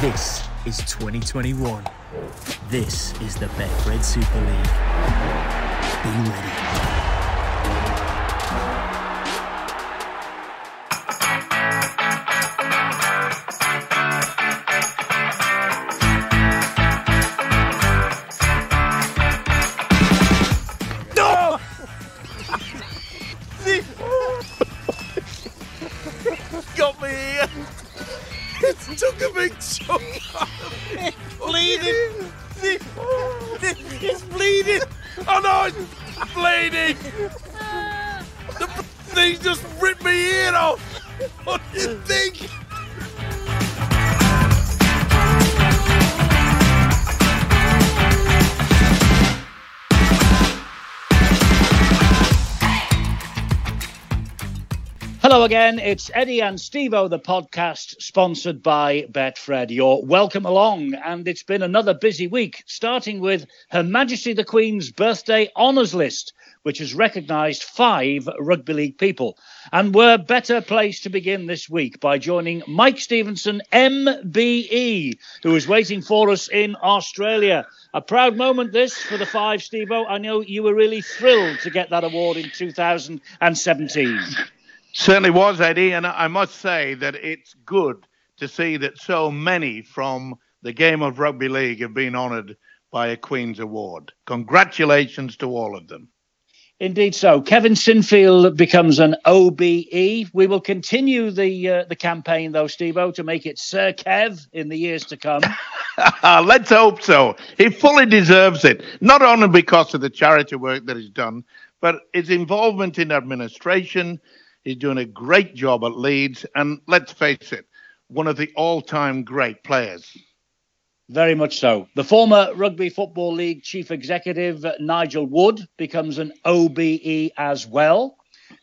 This is 2021. This is the Betfred Super League. Be ready. Hello again. It's Eddie and Stevo, the podcast sponsored by Betfred. You're welcome along. And it's been another busy week, starting with Her Majesty the Queen's birthday honours list, which has recognised five rugby league people. And we're better placed to begin this week by joining Mike Stevenson, MBE, who is waiting for us in Australia. A proud moment, this for the five, Stevo. I know you were really thrilled to get that award in 2017. Certainly was, Eddie, and I must say that it's good to see that so many from the game of rugby league have been honoured by a Queen's Award. Congratulations to all of them. Indeed, so Kevin Sinfield becomes an OBE. We will continue the uh, the campaign, though, Stevo, to make it Sir Kev in the years to come. Let's hope so. He fully deserves it, not only because of the charity work that he's done, but his involvement in administration. He's doing a great job at Leeds, and let's face it, one of the all-time great players. Very much so. The former Rugby Football League chief executive, Nigel Wood, becomes an OBE as well.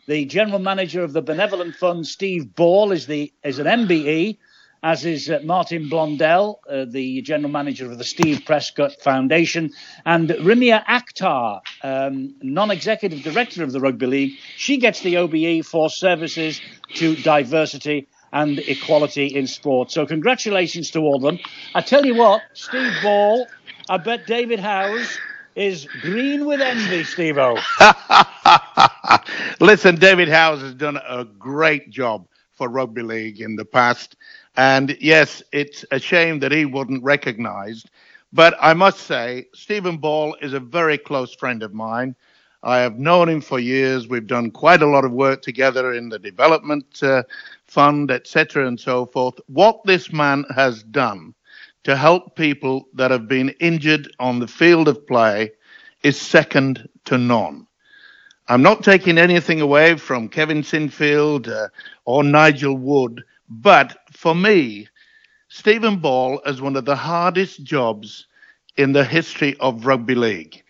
The general manager of the Benevolent Fund, Steve Ball, is the is an MBE, as is uh, Martin Blondell, uh, the general manager of the Steve Prescott Foundation, and Rimla Akhtar, um, non-executive director of the Rugby League. She gets the OBE for services to diversity and equality in sport. So congratulations to all of them. I tell you what, Steve Ball, I bet David Howes is green with envy, Steve-O. Listen, David Howes has done a great job for rugby league in the past. And yes, it's a shame that he wasn't recognized. But I must say, Stephen Ball is a very close friend of mine. I have known him for years. We've done quite a lot of work together in the development uh, fund, etc., and so forth. What this man has done to help people that have been injured on the field of play is second to none. I'm not taking anything away from Kevin Sinfield uh, or Nigel Wood, but for me, Stephen Ball is one of the hardest jobs in the history of rugby league.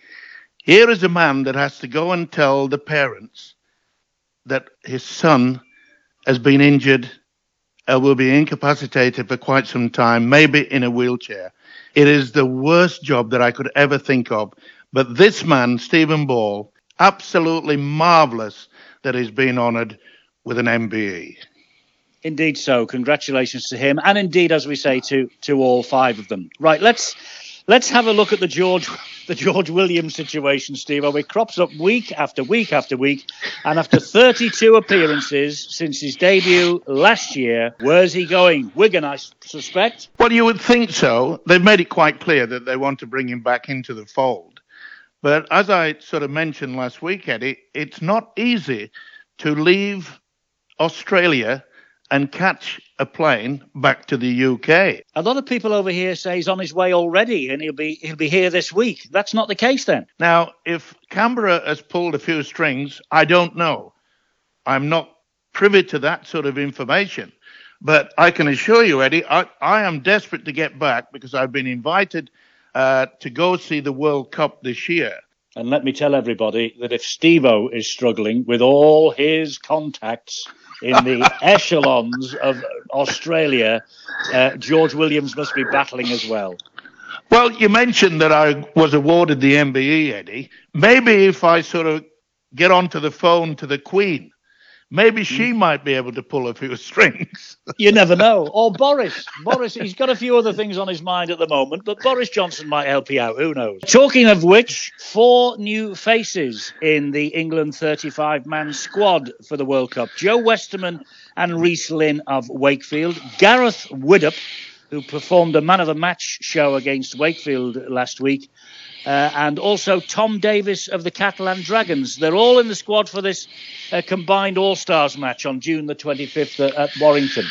Here is a man that has to go and tell the parents that his son has been injured and will be incapacitated for quite some time, maybe in a wheelchair. It is the worst job that I could ever think of. But this man, Stephen Ball, absolutely marvelous that he's been honoured with an MBE. Indeed so. Congratulations to him. And indeed, as we say, to to all five of them. Right, let's let's have a look at the George the George Williams situation, Steve. It crops up week after week after week, and after 32 appearances since his debut last year, where's he going? Wigan, I suspect. Well, you would think so. They've made it quite clear that they want to bring him back into the fold. But as I sort of mentioned last week, Eddie, it's not easy to leave Australia and catch a plane back to the UK. A lot of people over here say he's on his way already and he'll be he'll be here this week. That's not the case then. Now, if Canberra has pulled a few strings, I don't know. I'm not privy to that sort of information. But I can assure you, Eddie, I, I am desperate to get back because I've been invited uh, to go see the World Cup this year. And let me tell everybody that if Stevo is struggling with all his contacts in the echelons of Australia, uh, George Williams must be battling as well. Well, you mentioned that I was awarded the MBE, Eddie. Maybe if I sort of get onto the phone to the Queen, maybe she mm. might be able to pull a few strings. you never know. Or Boris. Boris, he's got a few other things on his mind at the moment, but Boris Johnson might help you out. Who knows? Talking of which, four new faces in the England 35 man squad for the World Cup Joe Westerman and Reece Lyne of Wakefield, Gareth Widdop, who performed a man of the match show against Wakefield last week, uh, and also Tom Davies of the Catalan Dragons. They're all in the squad for this uh, combined All Stars match on June the 25th at, Warrington.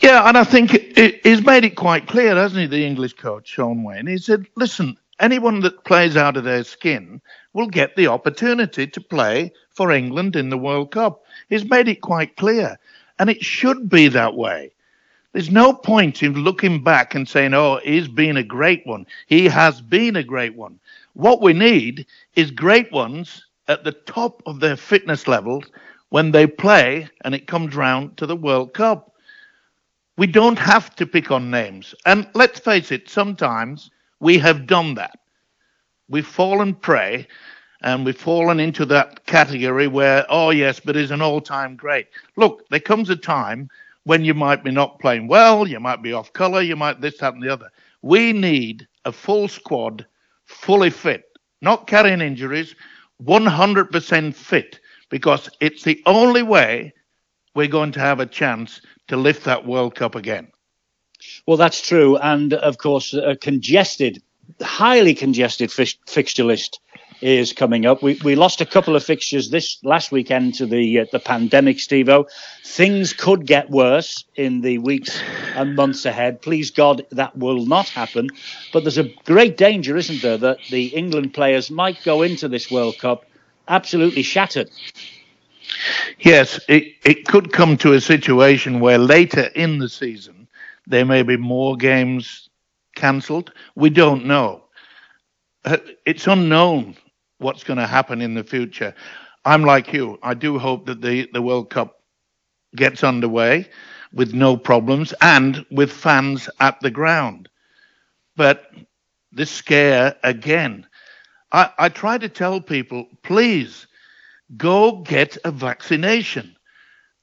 Yeah, and I think it, he's made it quite clear, hasn't he, the English coach, Shaun Wane? He said, listen, anyone that plays out of their skin will get the opportunity to play for England in the World Cup. He's made it quite clear, and it should be that way. There's no point in looking back and saying, oh, he's been a great one. He has been a great one. What we need is great ones at the top of their fitness levels when they play and it comes round to the World Cup. We don't have to pick on names. And let's face it, sometimes we have done that. We've fallen prey and we've fallen into that category where, oh, yes, but he's an all time great. Look, there comes a time when you might be not playing well, you might be off colour, you might this, that, and the other. We need a full squad fully fit, not carrying injuries, 100% fit, because it's the only way we're going to have a chance to lift that World Cup again. Well, that's true. And of course, a congested, highly congested fixture list is coming up. We, we lost a couple of fixtures this last weekend to the uh, the pandemic, Stevo. Things could get worse in the weeks and months ahead. Please God, that will not happen. But there's a great danger, isn't there, that the England players might go into this World Cup absolutely shattered. Yes, it, it could come to a situation where later in the season there may be more games cancelled. We don't know. Uh, it's unknown what's going to happen in the future. I'm like you. I do hope that the, the World Cup gets underway with no problems and with fans at the ground. But this scare again, I, I try to tell people, please go get a vaccination.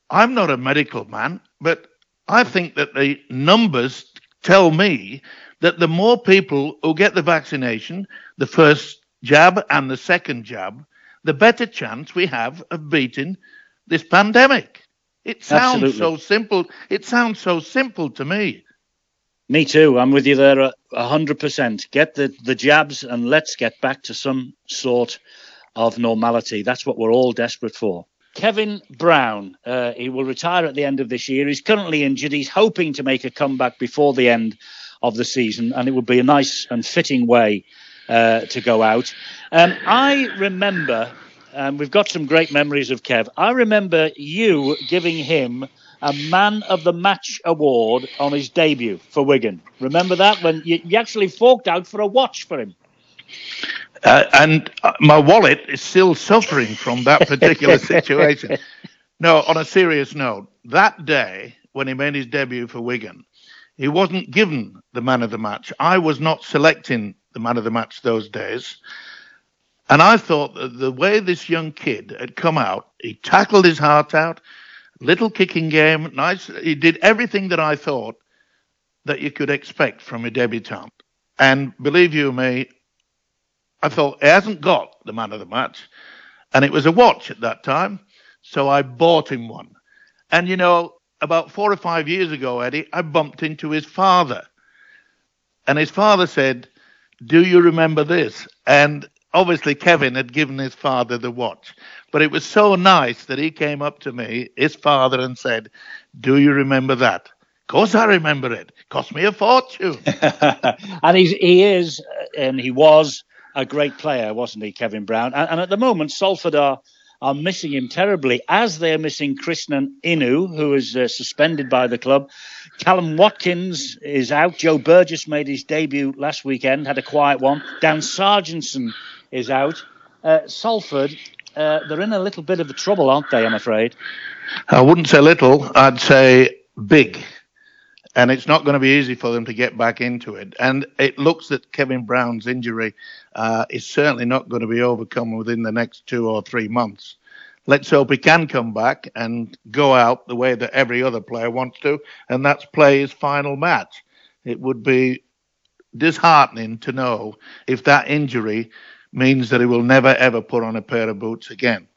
I'm not a medical man, but I think that the numbers tell me that the more people who get the vaccination, the first jab and the second jab, the better chance we have of beating this pandemic. It sounds Absolutely. so simple. It sounds so simple to me. Me too. I'm with you there a hundred percent. Get the, the jabs and let's get back to some sort of normality. That's what we're all desperate for. Kevin Brown, uh, he will retire at the end of this year. He's currently injured. He's hoping to make a comeback before the end of the season, and it would be a nice and fitting way uh, to go out. Um, I remember, um, we've got some great memories of Kev. I remember you giving him a Man of the Match award on his debut for Wigan. Remember that when you, you actually forked out for a watch for him? Uh, and uh, my wallet is still suffering from that particular situation. No, on a serious note, that day when he made his debut for Wigan, he wasn't given the man of the match. I was not selecting the man of the match those days. And I thought that the way this young kid had come out, he tackled his heart out, little kicking game, nice. He did everything that I thought that you could expect from a debutant. And believe you me, I thought he hasn't got the man of the match. And it was a watch at that time. So I bought him one. And you know, about four or five years ago, Eddie, I bumped into his father. And his father said, do you remember this? And obviously, Kevin had given his father the watch. But it was so nice that he came up to me, his father, and said, Do you remember that? Of course, I remember it. Cost me a fortune. and he's, he is, and he was a great player, wasn't he, Kevin Brown? And, and at the moment, Salford are are missing him terribly, as they're missing Krisnan Inu, who is uh, suspended by the club. Kallum Watkins is out. Joe Burgess made his debut last weekend, had a quiet one. Dan Sarginson is out. Uh, Salford, uh, they're in a little bit of a trouble, aren't they? I'm afraid. I wouldn't say little. I'd say big. And it's not going to be easy for them to get back into it. And it looks that Kevin Brown's injury uh, is certainly not going to be overcome within the next two or three months. Let's hope he can come back and go out the way that every other player wants to, and that's play his final match. It would be disheartening to know if that injury means that he will never ever put on a pair of boots again.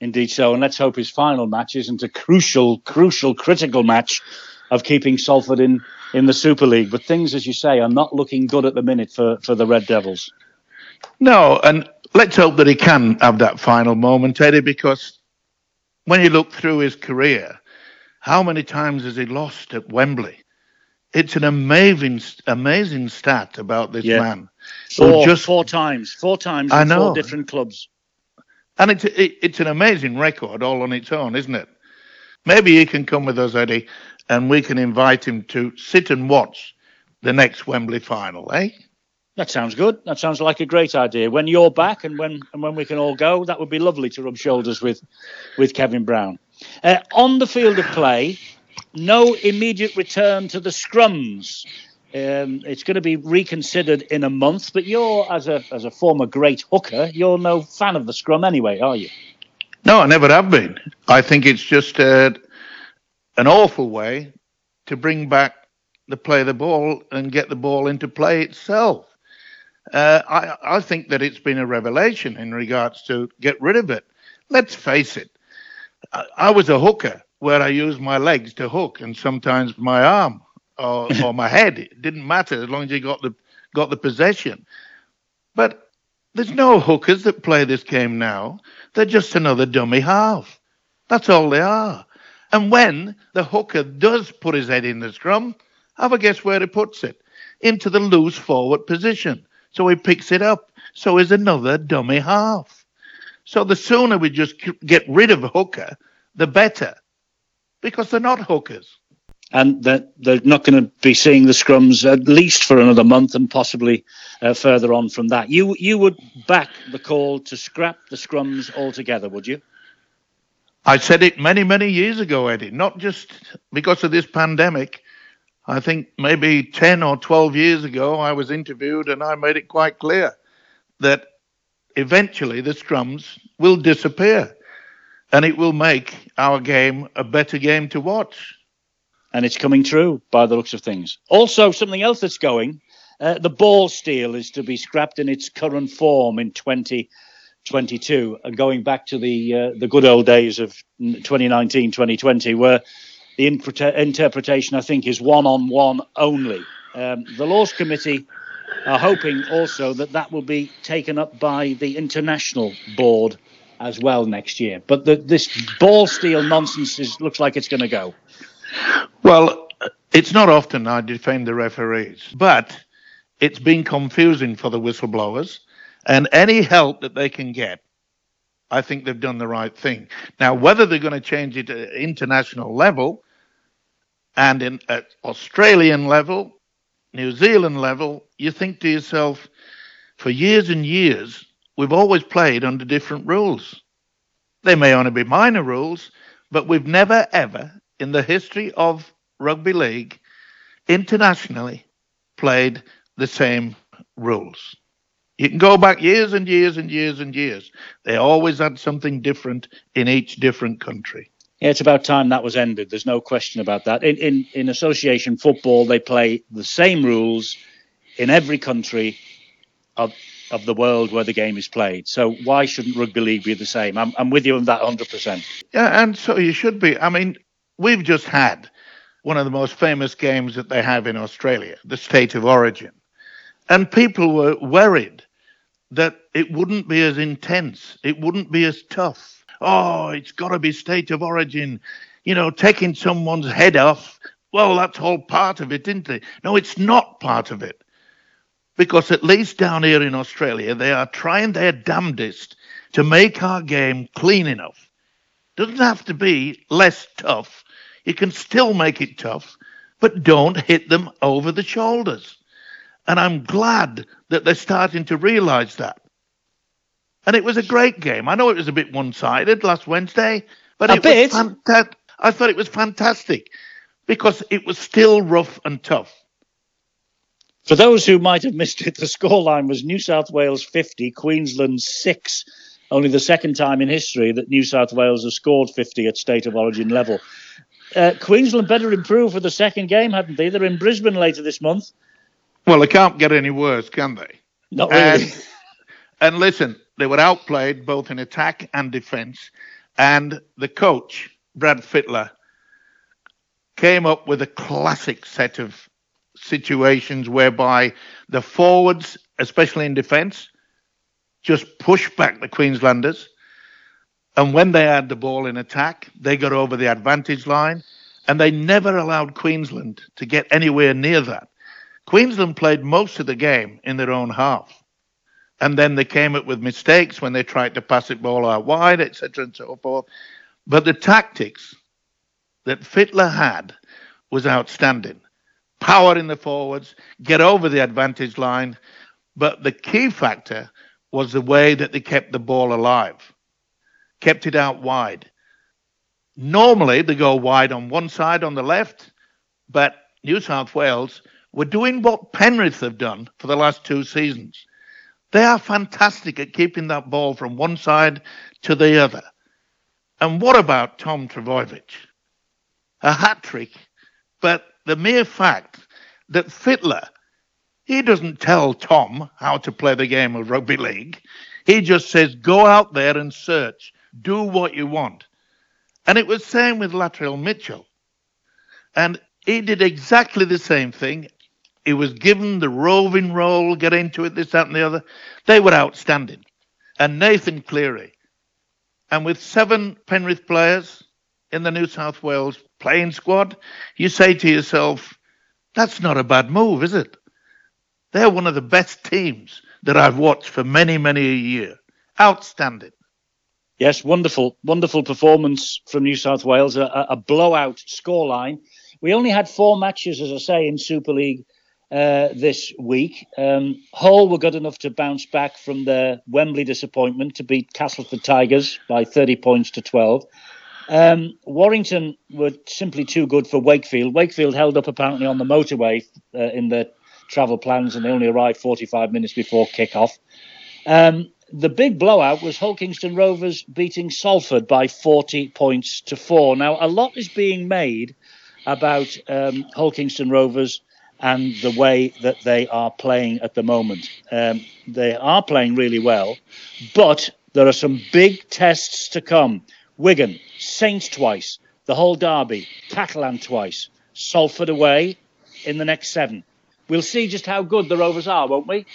Indeed so, and let's hope his final match isn't a crucial, crucial, critical match of keeping Salford in, in the Super League. But things, as you say, are not looking good at the minute for, for the Red Devils. No, and let's hope that he can have that final moment, Eddie, because when you look through his career, how many times has he lost at Wembley? It's an amazing, amazing stat about this yeah. man. Four, just, four times, four times in four different clubs. And it's it, it's an amazing record all on its own, isn't it? Maybe he can come with us, Eddie, and we can invite him to sit and watch the next Wembley final, eh? That sounds good. That sounds like a great idea. When you're back and when and when we can all go, that would be lovely to rub shoulders with with Kevin Brown. Uh, on the field of play, no immediate return to the scrums. Um, it's going to be reconsidered in a month, but you're, as a as a former great hooker, you're no fan of the scrum anyway, are you? No, I never have been. I think it's just uh, an awful way to bring back the play the ball and get the ball into play itself. Uh, I, I think that it's been a revelation in regards to get rid of it. Let's face it. I, I was a hooker where I used my legs to hook and sometimes my arm or, or my head. It didn't matter as long as you got the got the possession. But there's no hookers that play this game now. They're just another dummy half. That's all they are. And when the hooker does put his head in the scrum, have a guess where he puts it? Into the loose forward position. So he picks it up. So is another dummy half. So the sooner we just get rid of hooker, the better because they're not hookers. And they're, they're not going to be seeing the scrums at least for another month and possibly uh, further on from that. You you would back the call to scrap the scrums altogether, would you? I said it many, many years ago, Eddie, not just because of this pandemic. I think maybe 10 or 12 years ago, I was interviewed and I made it quite clear that eventually the scrums will disappear and it will make our game a better game to watch. And it's coming true by the looks of things. Also, something else that's going uh, the ball steal is to be scrapped in its current form in 2022, and going back to the uh, the good old days of 2019, 2020, where the interpretation, I think, is one on one only. Um, the Laws Committee are hoping also that that will be taken up by the International Board as well next year. But the, this ball steal nonsense is, looks like it's going to go. Well, it's not often I defend the referees, but it's been confusing for the whistleblowers, and any help that they can get, I think they've done the right thing. Now, whether they're going to change it at international level and in at Australian level, New Zealand level, you think to yourself, for years and years, we've always played under different rules. They may only be minor rules, but we've never, ever, in the history of rugby league, internationally, played the same rules. You can go back years and years and years and years. They always had something different in each different country. Yeah, it's about time that was ended. There's no question about that. In, in, in association football, they play the same rules in every country of of the world where the game is played. So why shouldn't rugby league be the same? I'm, I'm with you on that 100%. Yeah, and so you should be. I mean, we've just had one of the most famous games that they have in Australia, the State of Origin. And people were worried that it wouldn't be as intense, it wouldn't be as tough. Oh, it's got to be State of Origin. You know, taking someone's head off. Well, that's all part of it, isn't it? No, it's not part of it because at least down here in Australia, they are trying their damnedest to make our game clean enough. Doesn't have to be less tough. You can still make it tough, but don't hit them over the shoulders. And I'm glad that they're starting to realize that. And it was a great game. I know it was a bit one-sided last Wednesday, but a it bit. was fantastic. I thought it was fantastic because it was still rough and tough. For those who might have missed it, the scoreline was New South Wales 50, Queensland 6. Only the second time in history that New South Wales has scored 50 at state of origin level. Uh, Queensland better improve for the second game, hadn't they? They're in Brisbane later this month. Well, they can't get any worse, can they? Not really. And, and listen, they were outplayed both in attack and defence. And the coach, Brad Fittler, came up with a classic set of situations whereby the forwards, especially in defence, just pushed back the Queenslanders. And when they had the ball in attack, they got over the advantage line and they never allowed Queensland to get anywhere near that. Queensland played most of the game in their own half. And then they came up with mistakes when they tried to pass it ball out wide, etc., and so forth. But the tactics that Fittler had was outstanding. Power in the forwards, get over the advantage line. But the key factor was the way that they kept the ball alive, kept it out wide. Normally, they go wide on one side on the left, but New South Wales were doing what Penrith have done for the last two seasons. They are fantastic at keeping that ball from one side to the other. And what about Tom Trbojevic? A hat trick, but the mere fact that Fittler, he doesn't tell Tom how to play the game of rugby league. He just says, go out there and search, do what you want. And it was same with Latrell Mitchell. And he did exactly the same thing he was given the roving role, get into it, this, that, and the other. They were outstanding. And Nathan Cleary. And with seven Penrith players in the New South Wales playing squad, you say to yourself, that's not a bad move, is it? They're one of the best teams that I've watched for many, many a year. Outstanding. Yes, wonderful, wonderful performance from New South Wales. A, a blowout scoreline. We only had four matches, as I say, in Super League uh, this week. Um, Hull were good enough to bounce back from their Wembley disappointment to beat Castleford Tigers by 30 points to 12. Um, Warrington were simply too good for Wakefield. Wakefield held up apparently on the motorway uh, in their travel plans and they only arrived 45 minutes before kick-off. Um, the big blowout was Hull Kingston Rovers beating Salford by 40 points to 4. Now, a lot is being made about um, Hull Kingston Rovers and the way that they are playing at the moment. Um, they are playing really well, but there are some big tests to come. Wigan, Saints twice, the Hull derby, Catalan twice, Salford away in the next seven. We'll see just how good the Rovers are, won't we?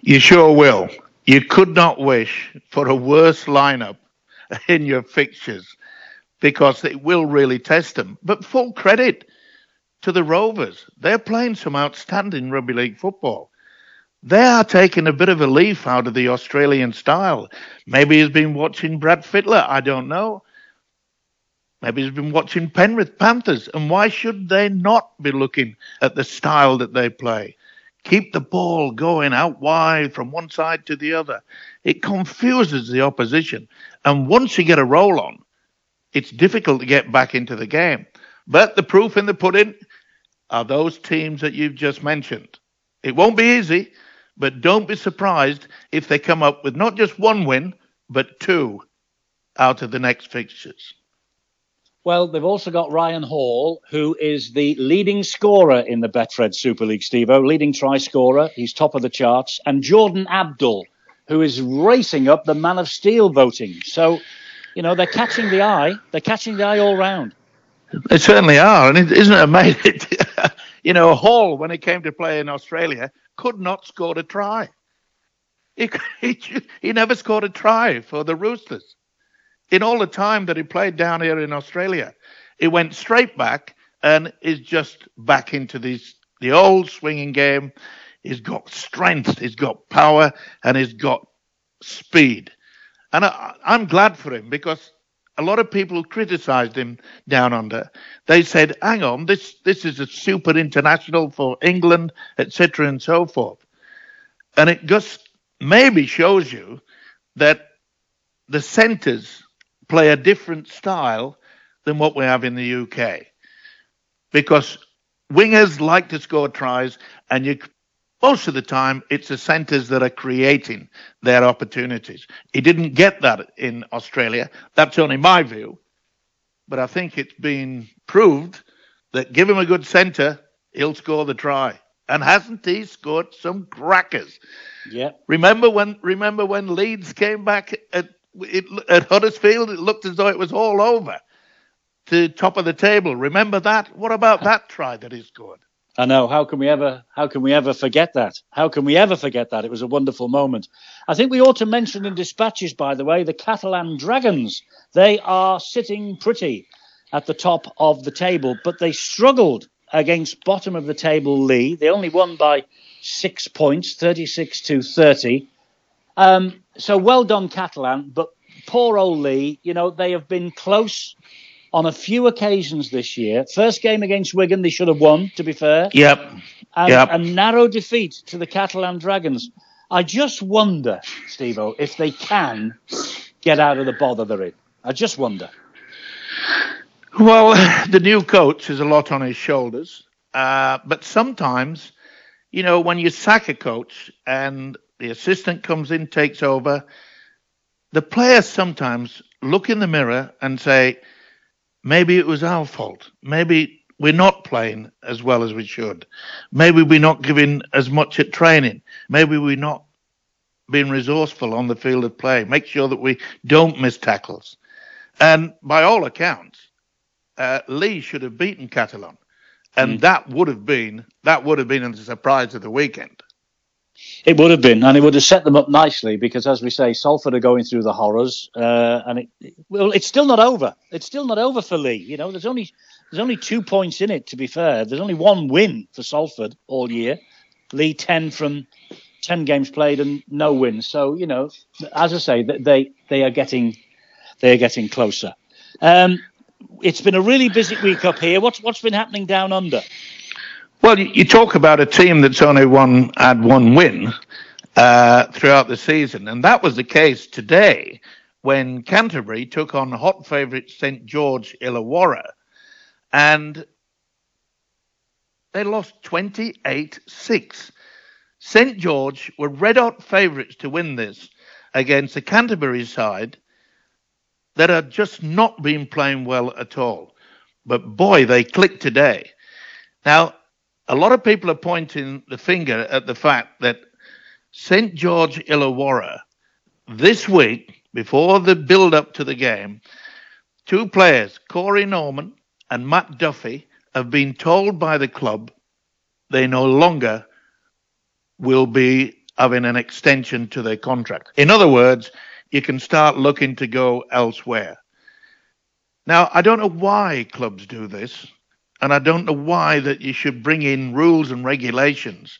You sure will. You could not wish for a worse lineup in your fixtures because it will really test them. But full credit to the Rovers. They're playing some outstanding rugby league football. They are taking a bit of a leaf out of the Australian style. Maybe he's been watching Brad Fittler. I don't know. Maybe he's been watching Penrith Panthers. And why should they not be looking at the style that they play? Keep the ball going out wide from one side to the other. It confuses the opposition. And once you get a roll on, it's difficult to get back into the game. But the proof in the pudding are those teams that you've just mentioned. It won't be easy, but don't be surprised if they come up with not just one win, but two out of the next fixtures. Well, they've also got Ryan Hall, who is the leading scorer in the Betfred Super League, Steve leading try scorer. He's top of the charts. And Jordan Abdull, who is racing up the Man of Steel voting. So, you know, they're catching the eye. They're catching the eye all round. They certainly are, and isn't it amazing? you know, Hall, when he came to play in Australia, could not score a try. He, he, he never scored a try for the Roosters. In all the time that he played down here in Australia, he went straight back and is just back into this, the old swinging game. He's got strength, he's got power, and he's got speed. And I, I'm glad for him because a lot of people criticised him down under. They said, "Hang on, this this is a super international for England, etc., and so forth." And it just maybe shows you that the centres play a different style than what we have in the UK, because wingers like to score tries, and you most of the time it's the centres that are creating their opportunities. He didn't get that in Australia. That's only my view. But I think it's been proved that give him a good centre, he'll score the try. And hasn't he scored some crackers? Yeah. Remember when remember when Leeds came back at it, at Huddersfield? It looked as though it was all over. To top of the table. Remember that? What about that try that he scored? I know. How can we ever? How can we ever forget that? How can we ever forget that? It was a wonderful moment. I think we ought to mention in dispatches, by the way, the Catalan Dragons. They are sitting pretty at the top of the table, but they struggled against bottom of the table Leigh. They only won by six points, 36 to 30. Um, so well done, Catalan. But poor old Leigh. You know they have been close on a few occasions this year. First game against Wigan, they should have won, to be fair. Yep. And Yep. a narrow defeat to the Catalan Dragons. I just wonder, Steve if they can get out of the bother they're in. I just wonder. Well, the new coach has a lot on his shoulders, uh, but sometimes, you know, when you sack a coach and the assistant comes in, takes over, the players sometimes look in the mirror and say, maybe it was our fault. Maybe we're not playing as well as we should. Maybe we're not giving as much at training. Maybe we're not being resourceful on the field of play. Make sure that we don't miss tackles. And by all accounts, uh, Leigh should have beaten Catalan, and that would have been that would have been the surprise of the weekend. It would have been, and it would have set them up nicely because, as we say, Salford are going through the horrors, uh, and it, well, it's still not over. It's still not over for Leigh. You know, there's only there's only two points in it. To be fair, there's only one win for Salford all year. Leigh ten from ten games played and no wins. So you know, as I say, th- they they are getting they are getting closer. Um, it's been a really busy week up here. What's what's been happening down under? Well, you, talk about a team that's only one had one win uh, throughout the season, and that was the case today when Canterbury took on hot favourite St George Illawarra, and they lost 28-6. St George were red hot favourites to win this against the Canterbury side that had just not been playing well at all. But boy, they clicked today. Now, a lot of people are pointing the finger at the fact that St. George Illawarra, this week, before the build up to the game, two players, Corey Norman and Matt Duffy, have been told by the club they no longer will be having an extension to their contract. In other words, you can start looking to go elsewhere. Now, I don't know why clubs do this, and I don't know why that you should bring in rules and regulations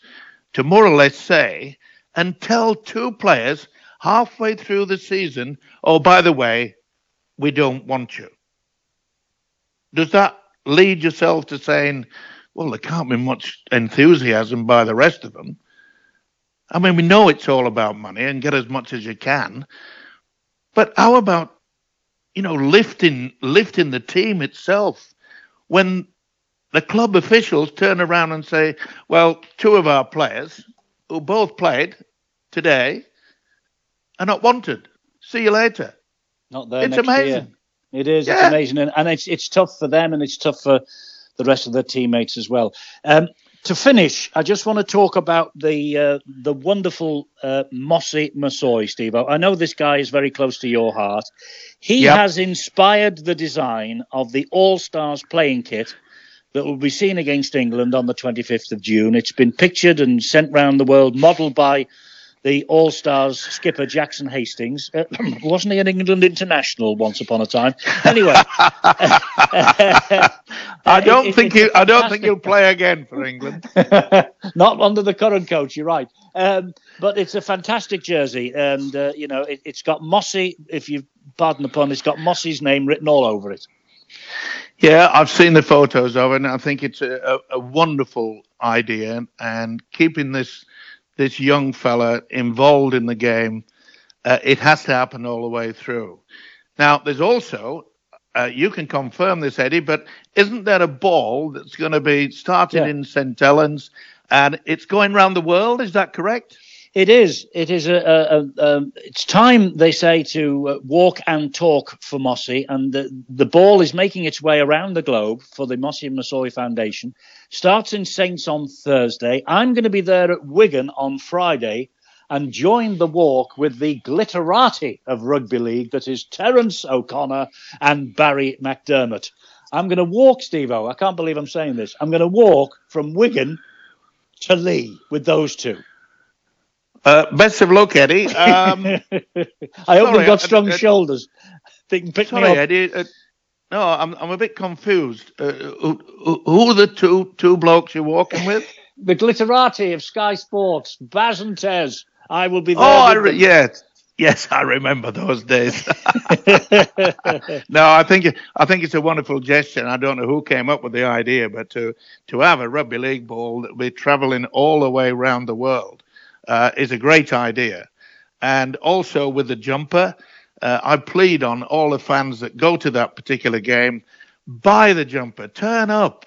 to more or less say and tell two players halfway through the season, oh, by the way, we don't want you. Does that lead yourself to saying, well, there can't be much enthusiasm by the rest of them? I mean, we know it's all about money and get as much as you can. But how about, you know, lifting lifting the team itself when the club officials turn around and say, well, two of our players who both played today are not wanted. See you later. Not there It's amazing. year. It is. It's Yeah. amazing, and, and it's it's tough for them, and it's tough for the rest of their teammates as well. Um, to finish, I just want to talk about the uh, the wonderful uh, Mossy Masoe, Steve. I know this guy is very close to your heart. He Yep. has inspired the design of the All Stars playing kit that will be seen against England on the 25th of June. It's been pictured and sent round the world, modelled by the All Stars skipper Jackson Hastings. Uh, wasn't he an England international once upon a time? Anyway, I don't think you. I don't think he'll play again for England. Not under the current coach, you're right. Um, but it's a fantastic jersey, and uh, you know it, it's got Mossy. If you pardon the pun, it's got Mossy's name written all over it. Yeah, I've seen the photos of it, and I think it's a, a, wonderful idea. And keeping this this young fella involved in the game, uh, it has to happen all the way through. Now, there's also uh, you can confirm this, Eddie, but isn't there a ball that's going to be started Yeah. in St Helens and it's going around the world. Is that correct? It is. It is a. a, a, it's time they say to uh, walk and talk for Mossy, and the, the ball is making its way around the globe for the Mossy and Masoe Foundation. Starts in Saints on Thursday. I'm going to be there at Wigan on Friday and join the walk with the glitterati of rugby league that is Terence O'Connor and Barry McDermott. I'm going to walk, Steve O. I can't believe I'm saying this. I'm going to walk from Wigan to Leigh with those two. Uh, best of luck, Eddie. Um, I hope they've got strong shoulders. They can pick sorry, me up. Eddie. Uh, no, I'm I'm a bit confused. Uh, who, who, are the two two blokes you're walking with? the glitterati of Sky Sports, Baz and Tez. I will be there. Oh, re- yes, yes, I remember those days. no, I think I think it's a wonderful gesture. I don't know who came up with the idea, but to to have a rugby league ball that will be travelling all the way around the world uh, is a great idea. And also with the jumper, uh, I plead on all the fans that go to that particular game, buy the jumper, turn up,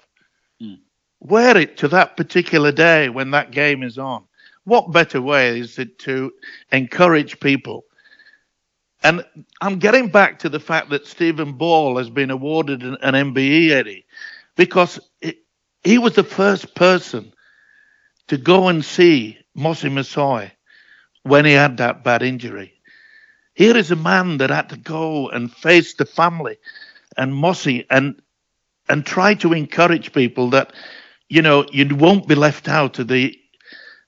Mm. wear it to that particular day when that game is on. What better way is it to encourage people? And I'm getting back to the fact that Stephen Ball has been awarded an, an MBE, Eddie, because it, he was the first person to go and see Mossy Masoe when he had that bad injury. Here is a man that had to go and face the family and Mossy and and try to encourage people that you know you won't be left out of the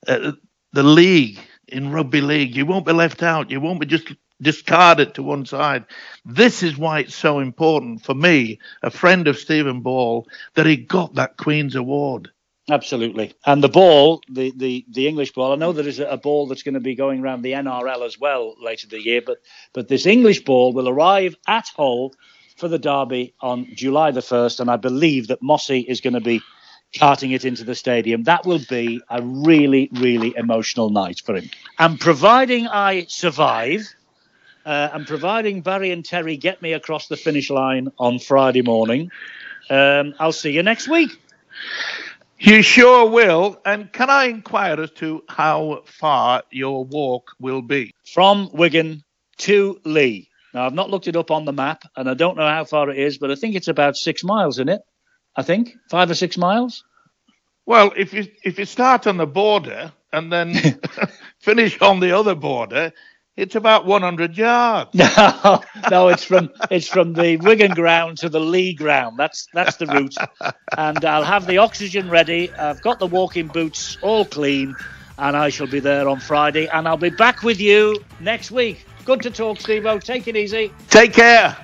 uh, the league in rugby league. You won't be left out. You won't be just discarded to one side. This is why it's so important for me, a friend of Stephen Ball, that he got that Queen's Award. Absolutely. And the ball, the, the, the English ball, I know there is a ball that's going to be going around the NRL as well later the year, but, but this English ball will arrive at Hull for the derby on July the 1st. And I believe that Mossy is going to be carting it into the stadium. That will be a really, really emotional night for him. And providing I survive, uh, and providing Barry and Terry get me across the finish line on Friday morning, um, I'll see you next week. You sure will. And can I inquire as to how far your walk will be? from Wigan to Leigh. Now, I've not looked it up on the map, and I don't know how far it is, but I think it's about six miles in it. I think five or six miles. Well, if you if you start on the border and then finish on the other border, it's about 100 yards. No, no, it's from it's from the Wigan ground to the Leigh ground. That's that's the route, and I'll have the oxygen ready. I've got the walking boots all clean, and I shall be there on Friday, and I'll be back with you next week. Good to talk, Steve-O. Take it easy. Take care.